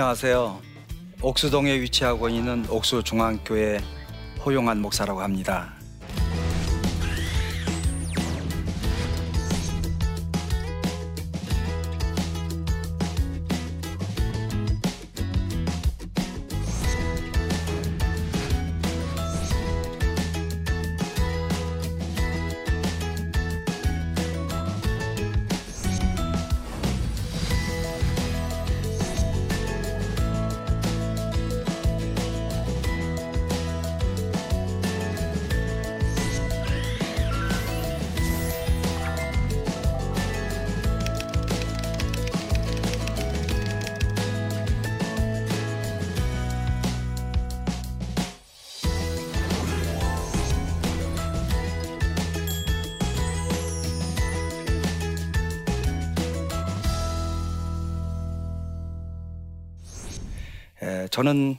안녕하세요. 옥수동에 위치하고 있는 옥수중앙교회 호용한 목사라고 합니다. 저는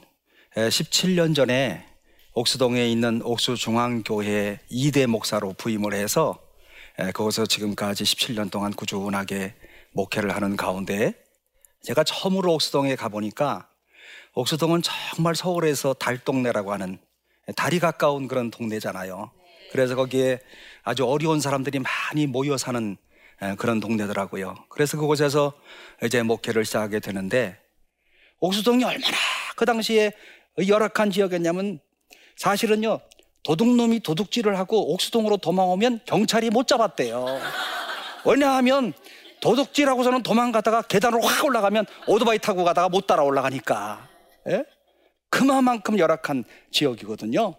에, 17년 전에 옥수동에 있는 옥수중앙교회 2대 목사로 부임을 해서 에, 거기서 지금까지 17년 동안 꾸준하게 목회를 하는 가운데 제가 처음으로 옥수동에 가보니까 옥수동은 정말 서울에서 달동네라고 하는 달이 가까운 그런 동네잖아요. 그래서 거기에 아주 어려운 사람들이 많이 모여 사는 에, 그런 동네더라고요. 그래서 그곳에서 이제 목회를 시작하게 되는데 옥수동이 얼마나 그 당시에 열악한 지역이었냐면 사실은요 도둑놈이 도둑질을 하고 옥수동으로 도망오면 경찰이 못 잡았대요. 왜냐하면 도둑질하고서는 도망가다가 계단으로 확 올라가면 오토바이 타고 가다가 못 따라 올라가니까 예? 그만큼 열악한 지역이거든요.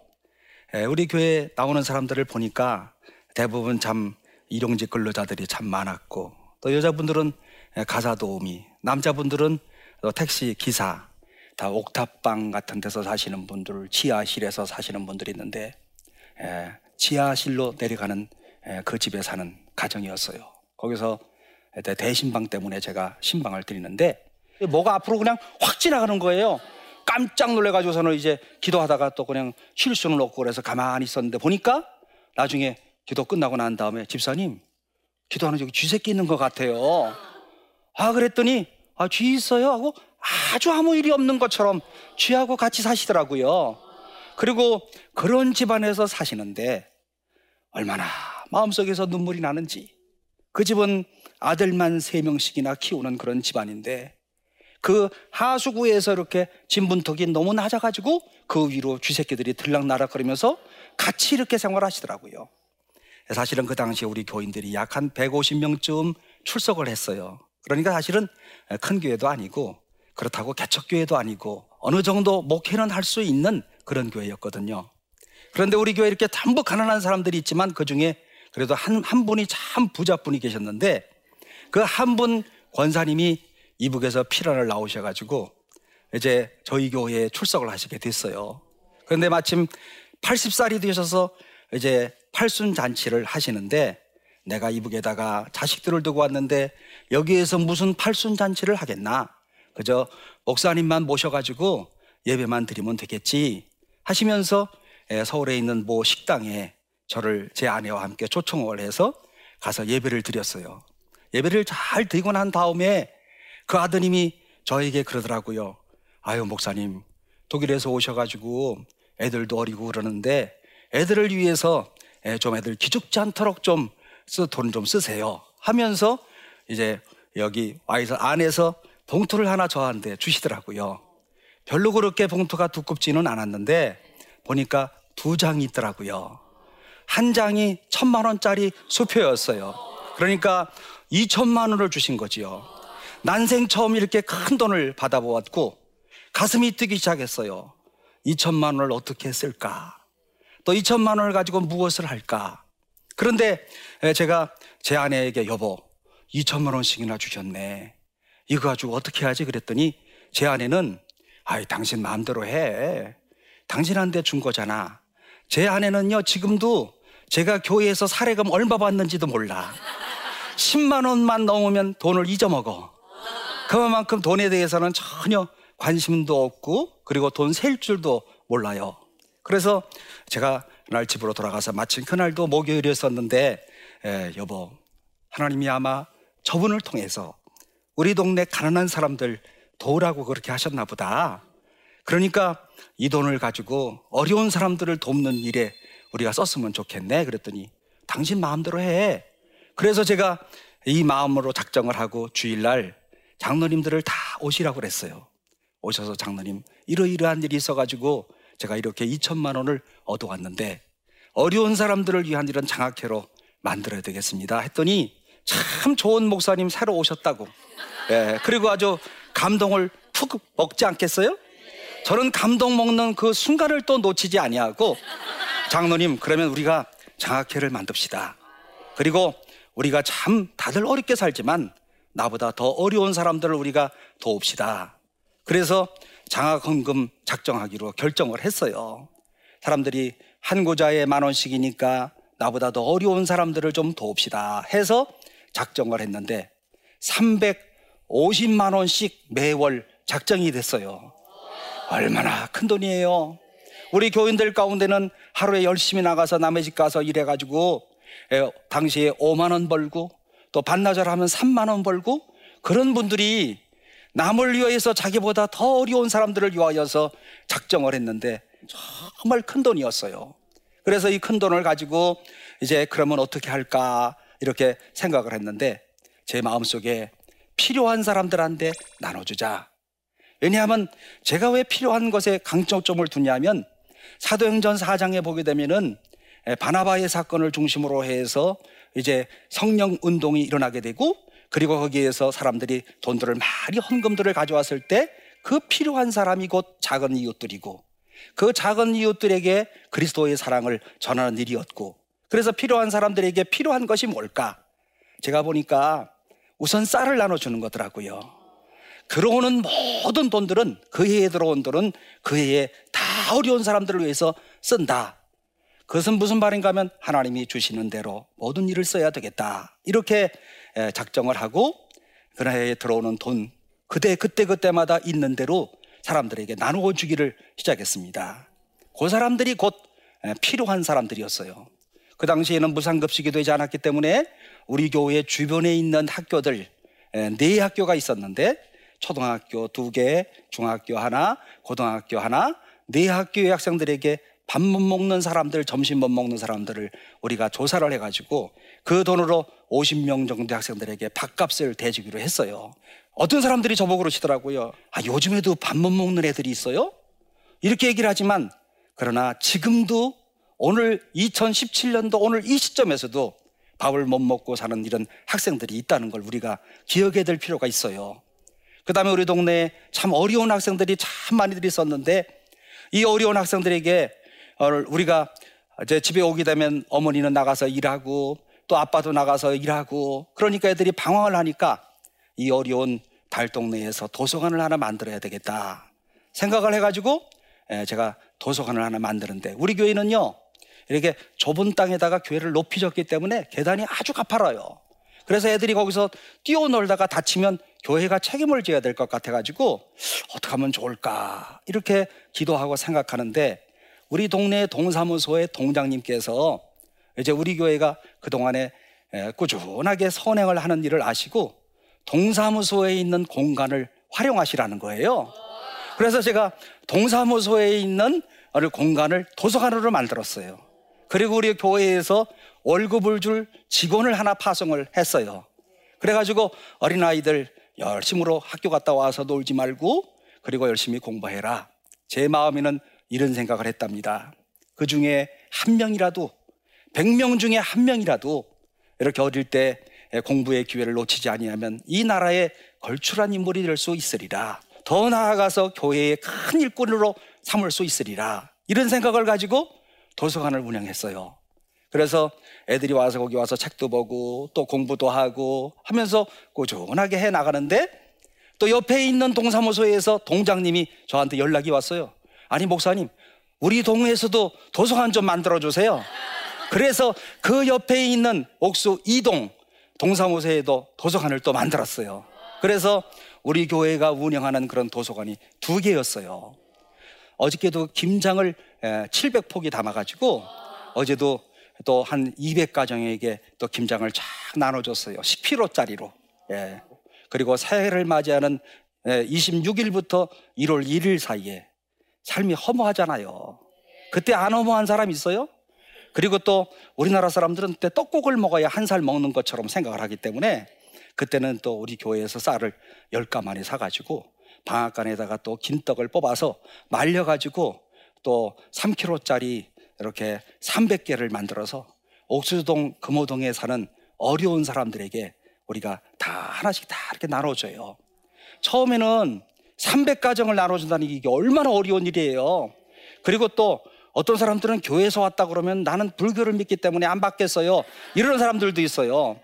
예, 우리 교회 나오는 사람들을 보니까 대부분 참 일용직 근로자들이 참 많았고 또 여자분들은 예, 가사 도우미, 남자분들은 또 택시 기사, 다 옥탑방 같은 데서 사시는 분들, 지하실에서 사시는 분들이 있는데 에, 지하실로 내려가는 에, 그 집에 사는 가정이었어요. 거기서 대- 대신방 때문에 제가 신방을 드리는데 뭐가 앞으로 그냥 확 지나가는 거예요. 깜짝 놀래가지고서는 이제 기도하다가 또 그냥 쉴 수는 없고 그래서 가만히 있었는데 보니까 나중에 기도 끝나고 난 다음에 집사님 기도하는 저기 쥐 새끼 있는 것 같아요. 아 그랬더니 아, 쥐 있어요? 하고 아주 아무 일이 없는 것처럼 쥐하고 같이 사시더라고요. 그리고 그런 집안에서 사시는데 얼마나 마음속에서 눈물이 나는지 그 집은 아들만 세 명씩이나 키우는 그런 집안인데 그 하수구에서 이렇게 진분턱이 너무 낮아가지고 그 위로 쥐새끼들이 들락날락거리면서 같이 이렇게 생활하시더라고요. 사실은 그 당시에 우리 교인들이 약 한 150명쯤 출석을 했어요. 그러니까 사실은 큰 교회도 아니고 그렇다고 개척교회도 아니고 어느 정도 목회는 할 수 있는 그런 교회였거든요. 그런데 우리 교회 이렇게 전부 가난한 사람들이 있지만 그 중에 그래도 한, 한 분이 참 부자분이 계셨는데 그 한 분 권사님이 이북에서 피란을 나오셔가지고 이제 저희 교회에 출석을 하시게 됐어요. 그런데 마침 80살이 되셔서 이제 팔순 잔치를 하시는데 내가 이북에다가 자식들을 두고 왔는데 여기에서 무슨 팔순 잔치를 하겠나? 그저 목사님만 모셔가지고 예배만 드리면 되겠지 하시면서 에, 서울에 있는 모 식당에 저를 제 아내와 함께 초청을 해서 가서 예배를 드렸어요. 예배를 잘 드리고 난 다음에 그 아드님이 저에게 그러더라고요. 아유, 목사님, 독일에서 오셔가지고 애들도 어리고 그러는데 애들을 위해서 에, 좀 애들 기죽지 않도록 좀돈좀 쓰세요. 하면서 이제 여기 와이서 안에서 봉투를 하나 저한테 주시더라고요. 별로 그렇게 봉투가 두껍지는 않았는데 보니까 두 장이 있더라고요. 한 장이 천만 원짜리 수표였어요. 그러니까 이천만 원을 주신 거지요. 난생 처음 이렇게 큰 돈을 받아보았고 가슴이 뛰기 시작했어요. 이천만 원을 어떻게 쓸까? 또 이천만 원을 가지고 무엇을 할까? 그런데 제가 제 아내에게 여보, 이천만 원씩이나 주셨네. 이거 가지고 어떻게 하지? 그랬더니 제 아내는 아이, 당신 마음대로 해. 당신한테 준 거잖아. 제 아내는요, 지금도 제가 교회에서 사례금 얼마 받는지도 몰라. 10만 원만 넘으면 돈을 잊어먹어. 그만큼 돈에 대해서는 전혀 관심도 없고, 그리고 돈 셀 줄도 몰라요. 그래서 제가 그날 집으로 돌아가서 마침 그날도 목요일이었었는데, 에, 여보, 하나님이 아마 저분을 통해서 우리 동네 가난한 사람들 도우라고 그렇게 하셨나 보다. 그러니까 이 돈을 가지고 어려운 사람들을 돕는 일에 우리가 썼으면 좋겠네. 그랬더니 당신 마음대로 해. 그래서 제가 이 마음으로 작정을 하고 주일날 장로님들을 다 오시라고 그랬어요. 오셔서 장로님 이러이러한 일이 있어가지고 제가 이렇게 2천만 원을 얻어왔는데 어려운 사람들을 위한 이런 장학회로 만들어야 되겠습니다. 했더니 참 좋은 목사님 새로 오셨다고. 예, 그리고 아주 감동을 푹 먹지 않겠어요? 저는 감동 먹는 그 순간을 또 놓치지 아니하고 장로님 그러면 우리가 장학회를 만듭시다. 그리고 우리가 참 다들 어렵게 살지만 나보다 더 어려운 사람들을 우리가 도웁시다. 그래서 장학헌금 작정하기로 결정을 했어요. 사람들이 한 고자에 만 원씩이니까 나보다 더 어려운 사람들을 좀 도웁시다 해서 작정을 했는데 350만 원씩 매월 작정이 됐어요. 얼마나 큰 돈이에요. 우리 교인들 가운데는 하루에 열심히 나가서 남의 집 가서 일해가지고 에, 당시에 5만 원 벌고 또 반나절 하면 3만 원 벌고 그런 분들이 남을 위하여서 자기보다 더 어려운 사람들을 위하여서 작정을 했는데 정말 큰 돈이었어요. 그래서 이 큰 돈을 가지고 이제 그러면 어떻게 할까 이렇게 생각을 했는데 제 마음속에 필요한 사람들한테 나눠주자. 왜냐하면 제가 왜 필요한 것에 강점점을 두냐면 사도행전 4장에 보게 되면은 바나바의 사건을 중심으로 해서 이제 성령 운동이 일어나게 되고 그리고 거기에서 사람들이 돈들을 많이 헌금들을 가져왔을 때 그 필요한 사람이 곧 작은 이웃들이고 그 작은 이웃들에게 그리스도의 사랑을 전하는 일이었고 그래서 필요한 사람들에게 필요한 것이 뭘까? 제가 보니까 우선 쌀을 나눠주는 거더라고요. 들어오는 모든 돈들은 그 해에 들어온 돈은 그 해에 다 어려운 사람들을 위해서 쓴다. 그것은 무슨 말인가 하면 하나님이 주시는 대로 모든 일을 써야 되겠다. 이렇게 작정을 하고 그 해에 들어오는 돈 그때 그때 그때마다 있는 대로 사람들에게 나누어 주기를 시작했습니다. 그 사람들이 곧 필요한 사람들이었어요. 그 당시에는 무상급식이 되지 않았기 때문에 우리 교회 주변에 있는 학교들 네 학교가 있었는데 초등학교 두 개, 중학교 하나, 고등학교 하나, 네 학교의 학생들에게 밥 못 먹는 사람들, 점심 못 먹는 사람들을 우리가 조사를 해가지고 그 돈으로 50명 정도 학생들에게 밥값을 대주기로 했어요. 어떤 사람들이 저보고 그러시더라고요. 아, 요즘에도 밥 못 먹는 애들이 있어요? 이렇게 얘기를 하지만 그러나 지금도 오늘 2017년도 오늘 이 시점에서도 밥을 못 먹고 사는 이런 학생들이 있다는 걸 우리가 기억해야 될 필요가 있어요. 그 다음에 우리 동네에 참 어려운 학생들이 참 많이들 있었는데 이 어려운 학생들에게 우리가 이제 집에 오게 되면 어머니는 나가서 일하고 또 아빠도 나가서 일하고 그러니까 애들이 방황을 하니까 이 어려운 달 동네에서 도서관을 하나 만들어야 되겠다 생각을 해가지고 제가 도서관을 하나 만드는데 우리 교회는요 이렇게 좁은 땅에다가 교회를 높이 졌기 때문에 계단이 아주 가파라요. 그래서 애들이 거기서 뛰어놀다가 다치면 교회가 책임을 져야 될 것 같아가지고 어떻게 하면 좋을까 이렇게 기도하고 생각하는데 우리 동네 동사무소의 동장님께서 이제 우리 교회가 그동안에 꾸준하게 선행을 하는 일을 아시고 동사무소에 있는 공간을 활용하시라는 거예요. 그래서 제가 동사무소에 있는 공간을 도서관으로 만들었어요. 그리고 우리 교회에서 월급을 줄 직원을 하나 파송을 했어요. 그래가지고 어린아이들 열심으로 학교 갔다 와서 놀지 말고 그리고 열심히 공부해라. 제 마음에는 이런 생각을 했답니다. 그 중에 한 명이라도, 백명 중에 한 명이라도 이렇게 어릴 때 공부의 기회를 놓치지 아니하면 이 나라에 걸출한 인물이 될 수 있으리라. 더 나아가서 교회의 큰 일꾼으로 삼을 수 있으리라. 이런 생각을 가지고 도서관을 운영했어요. 그래서 애들이 와서 거기 와서 책도 보고 또 공부도 하고 하면서 꾸준하게 해 나가는데 또 옆에 있는 동사무소에서 동장님이 저한테 연락이 왔어요. 아니, 목사님, 우리 동에서도 도서관 좀 만들어 주세요. 그래서 그 옆에 있는 옥수 이동 동사무소에도 도서관을 또 만들었어요. 그래서 우리 교회가 운영하는 그런 도서관이 두 개였어요. 어저께도 김장을 700폭이 담아가지고 어제도 또 한 200가정에게 또 김장을 쫙 나눠줬어요. 10kg짜리로. 예. 그리고 새해를 맞이하는 26일부터 1월 1일 사이에 삶이 허무하잖아요. 그때 안 허무한 사람 있어요? 그리고 또 우리나라 사람들은 그때 떡국을 먹어야 한 살 먹는 것처럼 생각을 하기 때문에 그때는 또 우리 교회에서 쌀을 열 가마니 사가지고 방앗간에다가 또 긴떡을 뽑아서 말려가지고 또 3kg짜리 이렇게 300개를 만들어서 옥수동 금호동에 사는 어려운 사람들에게 우리가 다 하나씩 다 이렇게 나눠줘요. 처음에는 300가정을 나눠준다는 게 얼마나 어려운 일이에요. 그리고 또 어떤 사람들은 교회에서 왔다 그러면 나는 불교를 믿기 때문에 안 받겠어요. 이런 사람들도 있어요.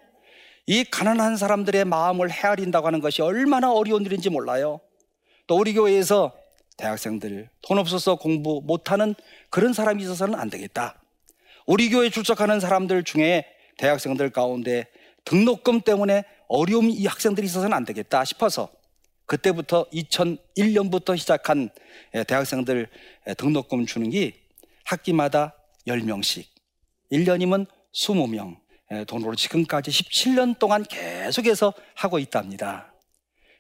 이 가난한 사람들의 마음을 헤아린다고 하는 것이 얼마나 어려운 일인지 몰라요. 또 우리 교회에서 대학생들 돈 없어서 공부 못하는 그런 사람이 있어서는 안 되겠다. 우리 교회 출석하는 사람들 중에 대학생들 가운데 등록금 때문에 어려움 이 학생들이 있어서는 안 되겠다 싶어서 그때부터 2001년부터 시작한 대학생들 등록금 주는 게 학기마다 10명씩 1년이면 20명 돈으로 지금까지 17년 동안 계속해서 하고 있답니다.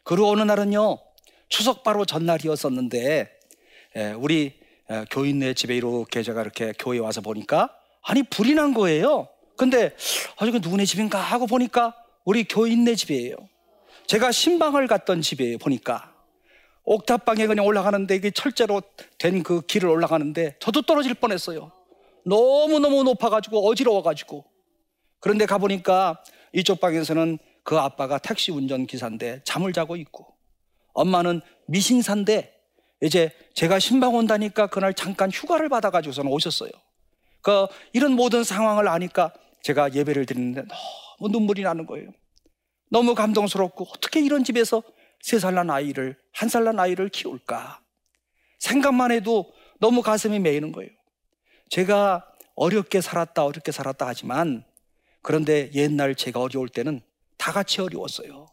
그리고 어느 날은요 추석 바로 전날이었었는데 우리 교인 네 집에 이렇게 제가 이렇게 교회 와서 보니까 아니 불이 난 거예요. 근데 아 이거 누구네 집인가 하고 보니까 우리 교인 네 집이에요. 제가 신방을 갔던 집에 보니까 옥탑방에 그냥 올라가는데 이게 철제로 된 그 길을 올라가는데 저도 떨어질 뻔했어요. 너무 너무 높아가지고 어지러워가지고. 그런데 가보니까 이쪽 방에서는 그 아빠가 택시 운전 기사인데 잠을 자고 있고 엄마는 미신사인데 이제 제가 신방 온다니까 그날 잠깐 휴가를 받아가지고서는 오셨어요. 그 이런 모든 상황을 아니까 제가 예배를 드리는데 너무 눈물이 나는 거예요. 너무 감동스럽고 어떻게 이런 집에서 세 살 난 아이를 한 살 난 아이를 키울까 생각만 해도 너무 가슴이 메이는 거예요. 제가 어렵게 살았다 어렵게 살았다 하지만 그런데 옛날 제가 어려울 때는 다 같이 어려웠어요.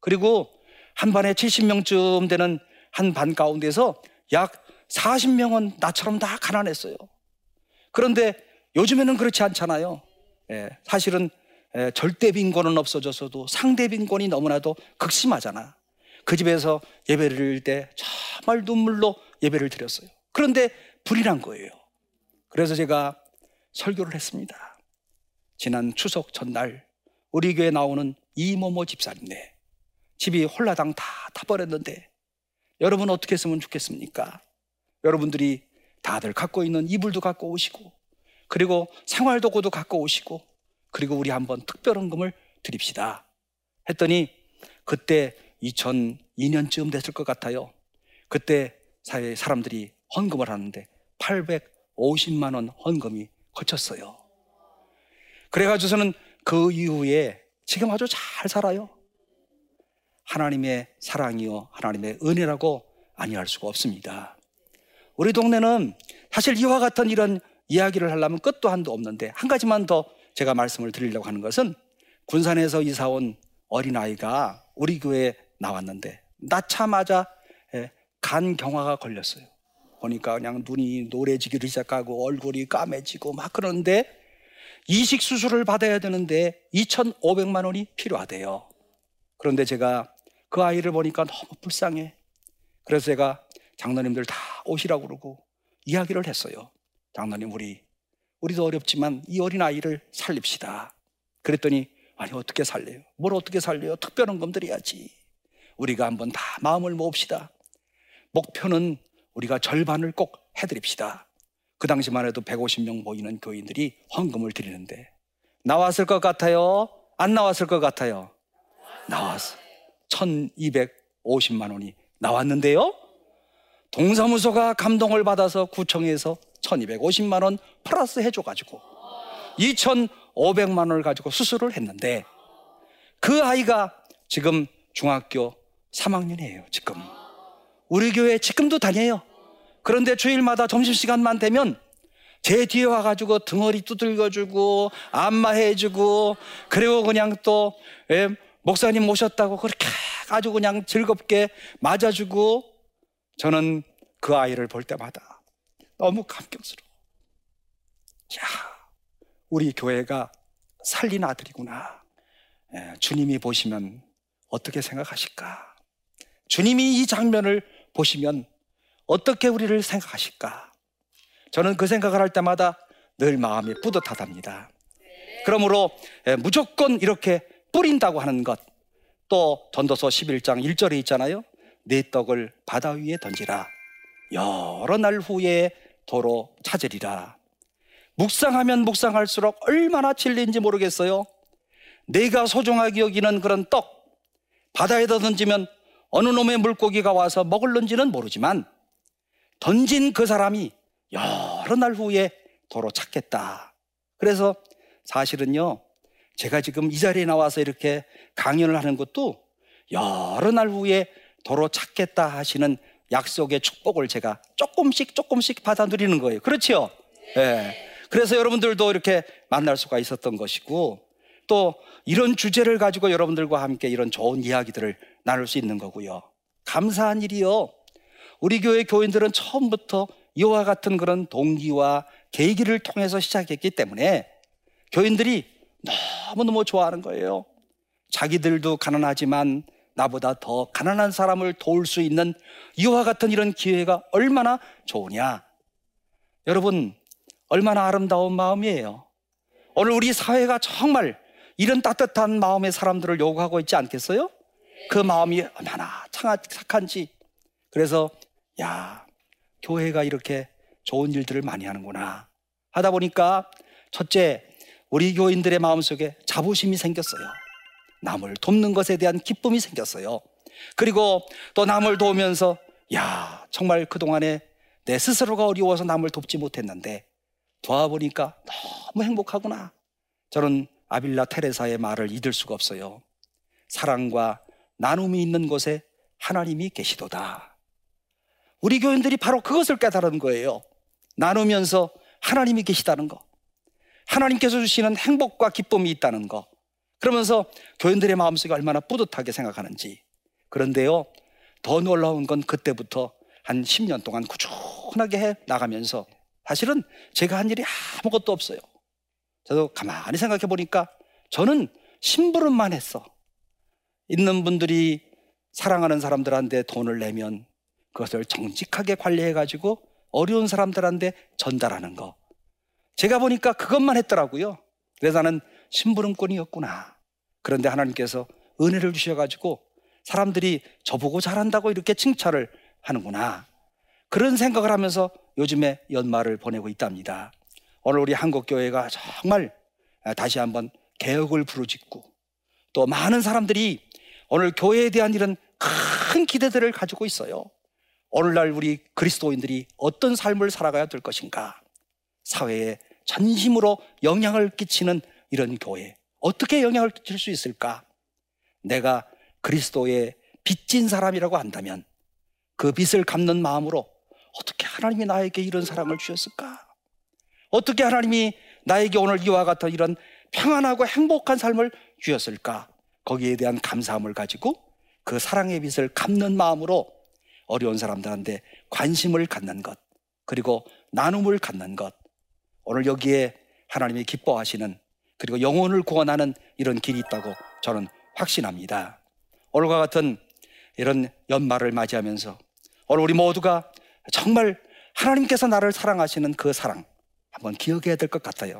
그리고 한 반에 70명쯤 되는 한 반 가운데서 약 40명은 나처럼 다 가난했어요. 그런데 요즘에는 그렇지 않잖아요. 예, 사실은 예, 절대 빈곤은 없어졌어도 상대 빈곤이 너무나도 극심하잖아. 그 집에서 예배를 드릴 때 정말 눈물로 예배를 드렸어요. 그런데 불이 난 거예요. 그래서 제가 설교를 했습니다. 지난 추석 전날 우리 교회 나오는 이모모 집사님네 집이 홀라당 다 타버렸는데 여러분 어떻게 했으면 좋겠습니까? 여러분들이 다들 갖고 있는 이불도 갖고 오시고 그리고 생활도구도 갖고 오시고 그리고 우리 한번 특별헌금을 드립시다. 했더니 그때 2002년쯤 됐을 것 같아요. 그때 사회 사람들이 헌금을 하는데 850만 원 헌금이 거쳤어요. 그래가지고서는 그 이후에 지금 아주 잘 살아요. 하나님의 사랑이요, 하나님의 은혜라고 아니할 수가 없습니다. 우리 동네는 사실 이와 같은 이런 이야기를 하려면 끝도 한도 없는데 한 가지만 더 제가 말씀을 드리려고 하는 것은 군산에서 이사 온 어린아이가 우리 교회에 나왔는데 낳자마자 예, 간 경화가 걸렸어요. 보니까 그냥 눈이 노래지기를 시작하고 얼굴이 까매지고 막 그러는데 이식 수술을 받아야 되는데 2,500만 원이 필요하대요. 그런데 제가 그 아이를 보니까 너무 불쌍해. 그래서 제가 장로님들 다 오시라고 그러고 이야기를 했어요. 장로님, 우리, 우리도 어렵지만 이 어린 아이를 살립시다. 그랬더니, 아니, 어떻게 살려요? 뭘 어떻게 살려요? 특별헌금 드려야지. 우리가 한번 다 마음을 모읍시다. 목표는 우리가 절반을 꼭 해드립시다. 그 당시만 해도 150명 모이는 교인들이 헌금을 드리는데, 나왔을 것 같아요? 안 나왔을 것 같아요? 나왔어. 1250만 원이 나왔는데요. 동사무소가 감동을 받아서 구청에서 1250만 원 플러스 해줘 가지고 2500만 원을 가지고 수술을 했는데 그 아이가 지금 중학교 3학년이에요, 지금. 우리 교회 지금도 다녀요. 그런데 주일마다 점심시간만 되면 제 뒤에 와가지고 등허리 두들겨주고 안마해주고 그리고 그냥 또 예, 목사님 모셨다고 그렇게 아주 그냥 즐겁게 맞아주고 저는 그 아이를 볼 때마다 너무 감격스러워. 야, 우리 교회가 살린 아들이구나. 예, 주님이 보시면 어떻게 생각하실까? 주님이 이 장면을 보시면 어떻게 우리를 생각하실까? 저는 그 생각을 할 때마다 늘 마음이 뿌듯하답니다. 그러므로 무조건 이렇게 뿌린다고 하는 것, 또 전도서 11장 1절에 있잖아요. 내 떡을 바다 위에 던지라. 여러 날 후에 도로 찾으리라. 묵상하면 묵상할수록 얼마나 진리인지 모르겠어요. 내가 소중하게 여기는 그런 떡, 바다에다 던지면 어느 놈의 물고기가 와서 먹을는지는 모르지만 던진 그 사람이 여러 날 후에 도로 찾겠다. 그래서 사실은요, 제가 지금 이 자리에 나와서 이렇게 강연을 하는 것도 여러 날 후에 도로 찾겠다 하시는 약속의 축복을 제가 조금씩 조금씩 받아 누리는 거예요. 그렇죠? 예. 네. 그래서 여러분들도 이렇게 만날 수가 있었던 것이고 또 이런 주제를 가지고 여러분들과 함께 이런 좋은 이야기들을 나눌 수 있는 거고요. 감사한 일이요. 우리 교회 교인들은 처음부터 이와 같은 그런 동기와 계기를 통해서 시작했기 때문에 교인들이 너무너무 좋아하는 거예요. 자기들도 가난하지만 나보다 더 가난한 사람을 도울 수 있는 이와 같은 이런 기회가 얼마나 좋으냐. 여러분, 얼마나 아름다운 마음이에요. 오늘 우리 사회가 정말 이런 따뜻한 마음의 사람들을 요구하고 있지 않겠어요? 그 마음이 얼마나 착한지. 그래서, 야, 교회가 이렇게 좋은 일들을 많이 하는구나. 하다 보니까 첫째, 우리 교인들의 마음속에 자부심이 생겼어요. 남을 돕는 것에 대한 기쁨이 생겼어요. 그리고 또 남을 도우면서 야, 정말 그동안에 내 스스로가 어려워서 남을 돕지 못했는데 도와보니까 너무 행복하구나. 저는 아빌라 테레사의 말을 잊을 수가 없어요. 사랑과 나눔이 있는 곳에 하나님이 계시도다. 우리 교인들이 바로 그것을 깨달은 거예요. 나누면서 하나님이 계시다는 거. 하나님께서 주시는 행복과 기쁨이 있다는 거. 그러면서 교인들의 마음속에 얼마나 뿌듯하게 생각하는지. 그런데요, 더 놀라운 건 그때부터 한 10년 동안 꾸준하게 해 나가면서 사실은 제가 한 일이 아무것도 없어요. 저도 가만히 생각해 보니까 저는 심부름만 했어. 있는 분들이 사랑하는 사람들한테 돈을 내면 그것을 정직하게 관리해 가지고 어려운 사람들한테 전달하는 거. 제가 보니까 그것만 했더라고요. 그래서 나는 심부름꾼이었구나. 그런데 하나님께서 은혜를 주셔가지고 사람들이 저보고 잘한다고 이렇게 칭찬을 하는구나. 그런 생각을 하면서 요즘에 연말을 보내고 있답니다. 오늘 우리 한국교회가 정말 다시 한번 개혁을 부르짖고 또 많은 사람들이 오늘 교회에 대한 이런 큰 기대들을 가지고 있어요. 오늘날 우리 그리스도인들이 어떤 삶을 살아가야 될 것인가? 사회에 전심으로 영향을 끼치는 이런 교회. 어떻게 영향을 끼칠 수 있을까? 내가 그리스도의 빚진 사람이라고 한다면 그 빚을 갚는 마음으로 어떻게 하나님이 나에게 이런 사랑을 주셨을까? 어떻게 하나님이 나에게 오늘 이와 같은 이런 평안하고 행복한 삶을 주셨을까? 거기에 대한 감사함을 가지고 그 사랑의 빚을 갚는 마음으로 어려운 사람들한테 관심을 갖는 것, 그리고 나눔을 갖는 것. 오늘 여기에 하나님이 기뻐하시는 그리고 영혼을 구원하는 이런 길이 있다고 저는 확신합니다. 오늘과 같은 이런 연말을 맞이하면서 오늘 우리 모두가 정말 하나님께서 나를 사랑하시는 그 사랑 한번 기억해야 될 것 같아요.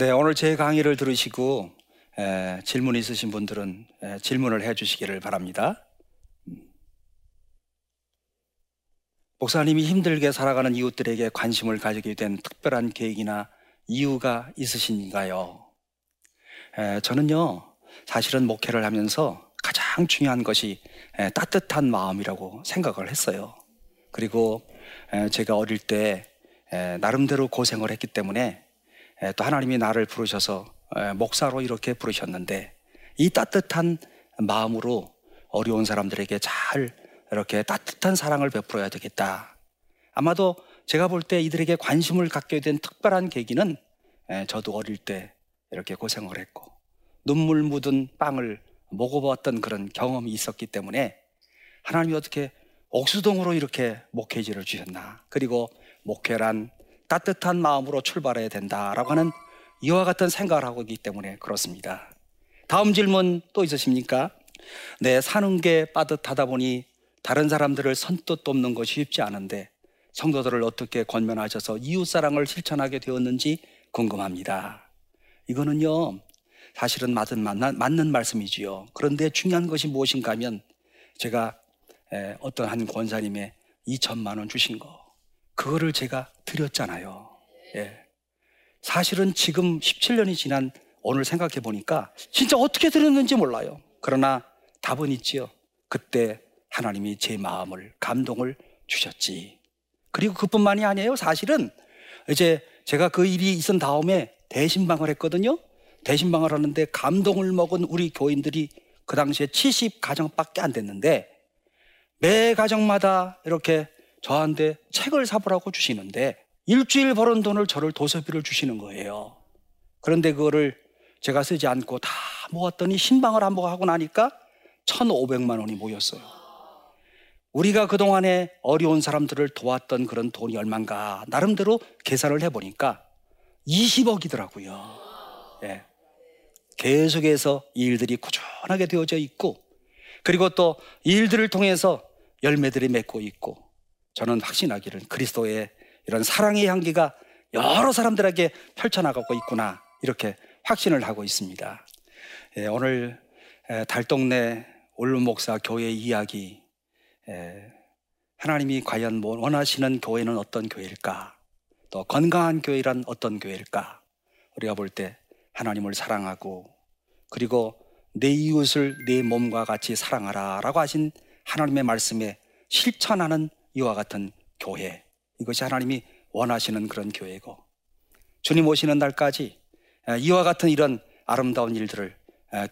네, 오늘 제 강의를 들으시고 에, 질문 있으신 분들은 에, 질문을 해 주시기를 바랍니다. 목사님이 힘들게 살아가는 이웃들에게 관심을 가지게 된 특별한 계획이나 이유가 있으신가요? 에, 저는요, 사실은 목회를 하면서 가장 중요한 것이 에, 따뜻한 마음이라고 생각을 했어요. 그리고 에, 제가 어릴 때 에, 나름대로 고생을 했기 때문에 또 하나님이 나를 부르셔서 목사로 이렇게 부르셨는데 이 따뜻한 마음으로 어려운 사람들에게 잘 이렇게 따뜻한 사랑을 베풀어야 되겠다. 아마도 제가 볼 때 이들에게 관심을 갖게 된 특별한 계기는 예, 저도 어릴 때 이렇게 고생을 했고 눈물 묻은 빵을 먹어봤던 그런 경험이 있었기 때문에 하나님이 어떻게 옥수동으로 이렇게 목회지를 주셨나. 그리고 목회란 따뜻한 마음으로 출발해야 된다라고 하는 이와 같은 생각을 하고 있기 때문에 그렇습니다. 다음 질문 또 있으십니까? 네, 사는 게 빠듯하다 보니 다른 사람들을 선뜻 돕는 것이 쉽지 않은데 성도들을 어떻게 권면하셔서 이웃사랑을 실천하게 되었는지 궁금합니다. 이거는요, 사실은 맞은, 맞는, 맞는 말씀이지요. 그런데 중요한 것이 무엇인가 하면 제가 어떤 한 권사님의 2천만 원 주신 거, 그거를 제가 드렸잖아요. 예. 사실은 지금 17년이 지난 오늘 생각해 보니까 진짜 어떻게 드렸는지 몰라요. 그러나 답은 있지요. 그때 하나님이 제 마음을 감동을 주셨지. 그리고 그뿐만이 아니에요. 사실은 이제 제가 그 일이 있은 다음에 대신방을 했거든요. 대신방을 하는데 감동을 먹은 우리 교인들이 그 당시에 70 가정밖에 안 됐는데 매 가정마다 이렇게 저한테 책을 사보라고 주시는데 일주일 벌은 돈을 저를 도서비를 주시는 거예요. 그런데 그거를 제가 쓰지 않고 다 모았더니 신방을 한번 하고 나니까 1,500만 원이 모였어요. 우리가 그동안에 어려운 사람들을 도왔던 그런 돈이 얼만가 나름대로 계산을 해보니까 20억이더라고요. 예. 계속해서 일들이 꾸준하게 되어져 있고 그리고 또 일들을 통해서 열매들이 맺고 있고 저는 확신하기를 그리스도의 이런 사랑의 향기가 여러 사람들에게 펼쳐나가고 있구나 이렇게 확신을 하고 있습니다. 예, 오늘 달동네 올름 목사 교회 이야기 하나님이 과연 뭐 원하시는 교회는 어떤 교회일까? 또 건강한 교회란 어떤 교회일까? 우리가 볼 때 하나님을 사랑하고 그리고 내 이웃을 내 몸과 같이 사랑하라 라고 하신 하나님의 말씀에 실천하는 이와 같은 교회. 이것이 하나님이 원하시는 그런 교회고 주님 오시는 날까지 이와 같은 이런 아름다운 일들을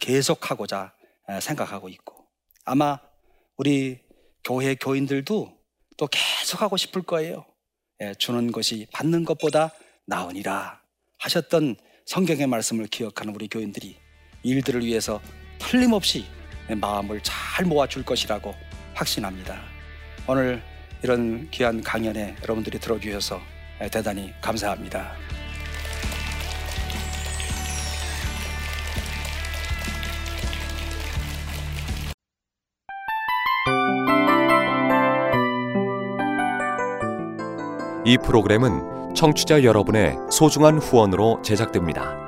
계속하고자 생각하고 있고 아마 우리 교회 교인들도 또 계속하고 싶을 거예요. 주는 것이 받는 것보다 나으니라 하셨던 성경의 말씀을 기억하는 우리 교인들이 일들을 위해서 틀림없이 마음을 잘 모아줄 것이라고 확신합니다. 오늘 이런 귀한 강연에 여러분들이 들어주셔서 대단히 감사합니다. 이 프로그램은 청취자 여러분의 소중한 후원으로 제작됩니다.